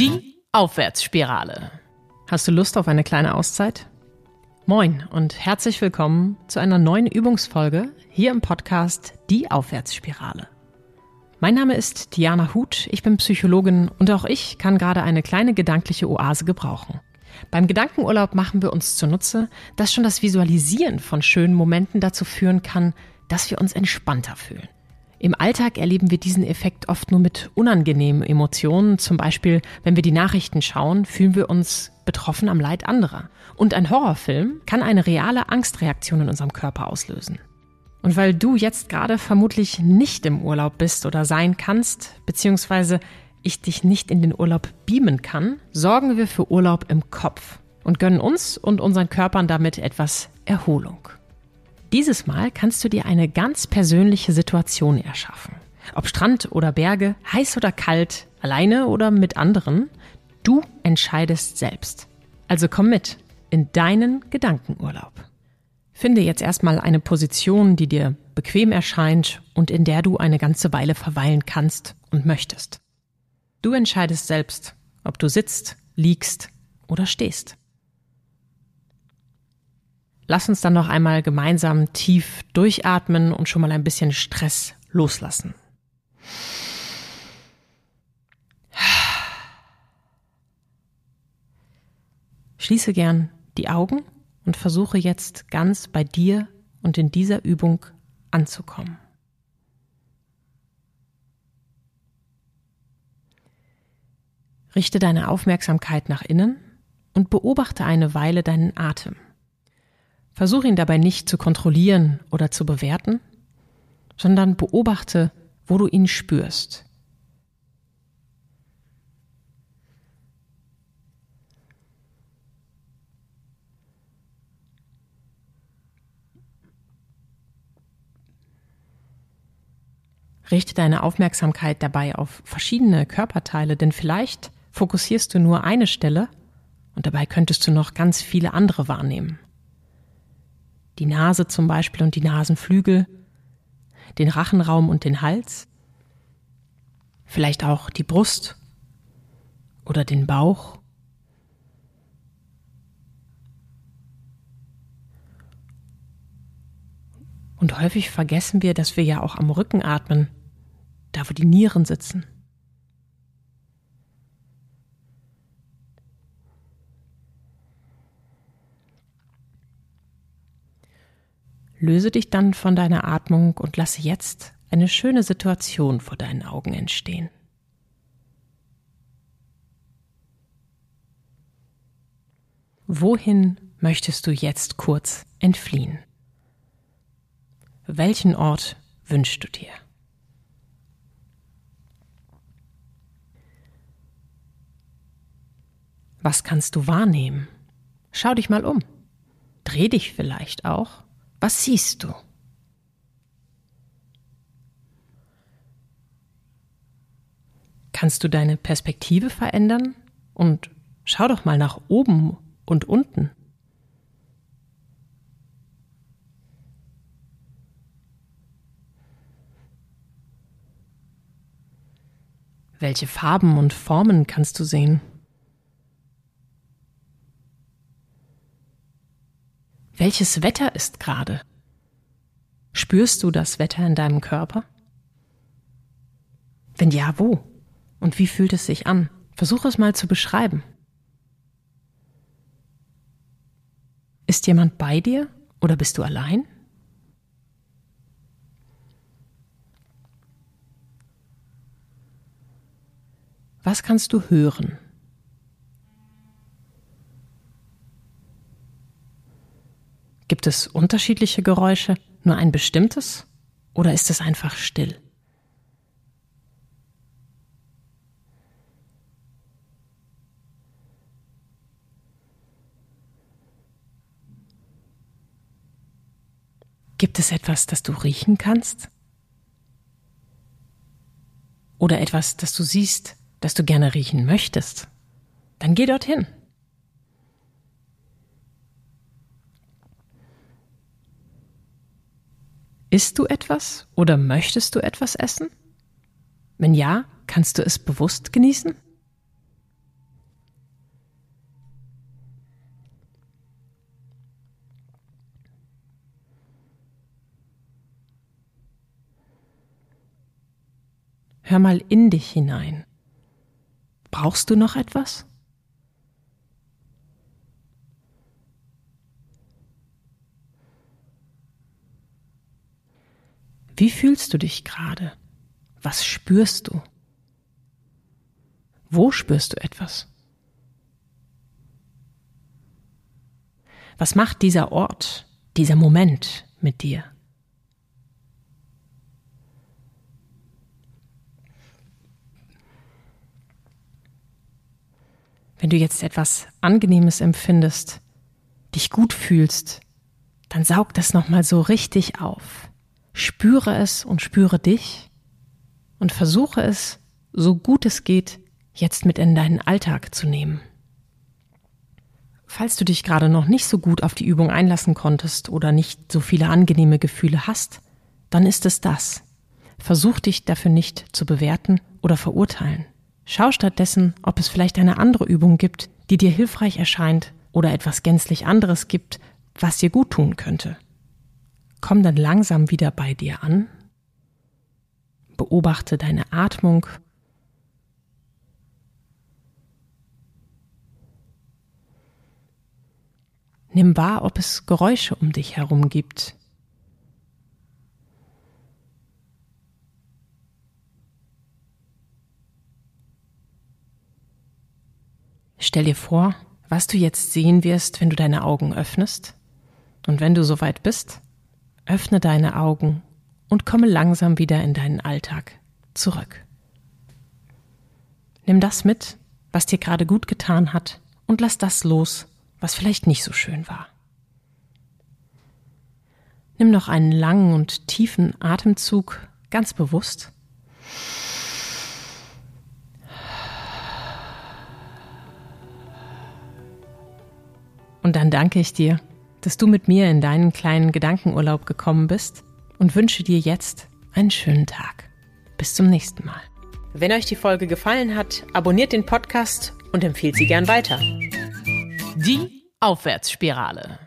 Die Aufwärtsspirale. Hast du Lust auf eine kleine Auszeit? Moin und herzlich willkommen zu einer neuen Übungsfolge hier im Podcast Die Aufwärtsspirale. Mein Name ist Diana Huth, ich bin Psychologin und auch ich kann gerade eine kleine gedankliche Oase gebrauchen. Beim Gedankenurlaub machen wir uns zunutze, dass schon das Visualisieren von schönen Momenten dazu führen kann, dass wir uns entspannter fühlen. Im Alltag erleben wir diesen Effekt oft nur mit unangenehmen Emotionen. Zum Beispiel, wenn wir die Nachrichten schauen, fühlen wir uns betroffen am Leid anderer. Und ein Horrorfilm kann eine reale Angstreaktion in unserem Körper auslösen. Und weil du jetzt gerade vermutlich nicht im Urlaub bist oder sein kannst, beziehungsweise ich dich nicht in den Urlaub beamen kann, sorgen wir für Urlaub im Kopf und gönnen uns und unseren Körpern damit etwas Erholung. Dieses Mal kannst du dir eine ganz persönliche Situation erschaffen. Ob Strand oder Berge, heiß oder kalt, alleine oder mit anderen, du entscheidest selbst. Also komm mit in deinen Gedankenurlaub. Finde jetzt erstmal eine Position, die dir bequem erscheint und in der du eine ganze Weile verweilen kannst und möchtest. Du entscheidest selbst, ob du sitzt, liegst oder stehst. Lass uns dann noch einmal gemeinsam tief durchatmen und schon mal ein bisschen Stress loslassen. Schließe gern die Augen und versuche jetzt ganz bei dir und in dieser Übung anzukommen. Richte deine Aufmerksamkeit nach innen und beobachte eine Weile deinen Atem. Versuche ihn dabei nicht zu kontrollieren oder zu bewerten, sondern beobachte, wo du ihn spürst. Richte deine Aufmerksamkeit dabei auf verschiedene Körperteile, denn vielleicht fokussierst du nur eine Stelle und dabei könntest du noch ganz viele andere wahrnehmen die Nase zum Beispiel und die Nasenflügel, den Rachenraum und den Hals, vielleicht auch die Brust oder den Bauch. Und häufig vergessen wir, dass wir ja auch am Rücken atmen, da wo die Nieren sitzen. Löse dich dann von deiner Atmung und lasse jetzt eine schöne Situation vor deinen Augen entstehen. Wohin möchtest du jetzt kurz entfliehen? Welchen Ort wünschst du dir? Was kannst du wahrnehmen? Schau dich mal um. Dreh dich vielleicht auch was siehst du? Kannst du deine Perspektive verändern? Und schau doch mal nach oben und unten. Welche Farben und Formen kannst du sehen? Welches Wetter ist gerade? Spürst du das Wetter in deinem Körper? Wenn ja, wo? Und wie fühlt es sich an? Versuche es mal zu beschreiben. Ist jemand bei dir oder bist du allein? Was kannst du hören? Gibt es unterschiedliche Geräusche, nur ein bestimmtes? Oder ist es einfach still? Gibt es etwas, das du riechen kannst? Oder etwas, das du siehst, das du gerne riechen möchtest? Dann geh dorthin. Isst du etwas oder möchtest du etwas essen? Wenn ja, kannst du es bewusst genießen? Hör mal in dich hinein. Brauchst du noch etwas? Wie fühlst du dich gerade? Was spürst du? Wo spürst du etwas? Was macht dieser Ort, dieser Moment mit dir? Wenn du jetzt etwas Angenehmes empfindest, dich gut fühlst, dann saug das nochmal so richtig auf. Spüre es und spüre dich und versuche es, so gut es geht, jetzt mit in deinen Alltag zu nehmen. Falls du dich gerade noch nicht so gut auf die Übung einlassen konntest oder nicht so viele angenehme Gefühle hast, dann ist es das. Versuch dich dafür nicht zu bewerten oder verurteilen. Schau stattdessen, ob es vielleicht eine andere Übung gibt, die dir hilfreich erscheint oder etwas gänzlich anderes gibt, was dir gut tun könnte. Komm dann langsam wieder bei dir an. Beobachte deine Atmung. Nimm wahr, ob es Geräusche um dich herum gibt. Stell dir vor, was du jetzt sehen wirst, wenn du deine Augen öffnest. Und wenn du soweit bist, öffne deine Augen und komme langsam wieder in deinen Alltag zurück. Nimm das mit, was dir gerade gut getan hat, und lass das los, was vielleicht nicht so schön war. Nimm noch einen langen und tiefen Atemzug ganz bewusst Und dann danke ich dir, dass du mit mir in deinen kleinen Gedankenurlaub gekommen bist und wünsche dir jetzt einen schönen Tag. Bis zum nächsten Mal. Wenn euch die Folge gefallen hat, abonniert den Podcast und empfehlt sie gern weiter. Die Aufwärtsspirale.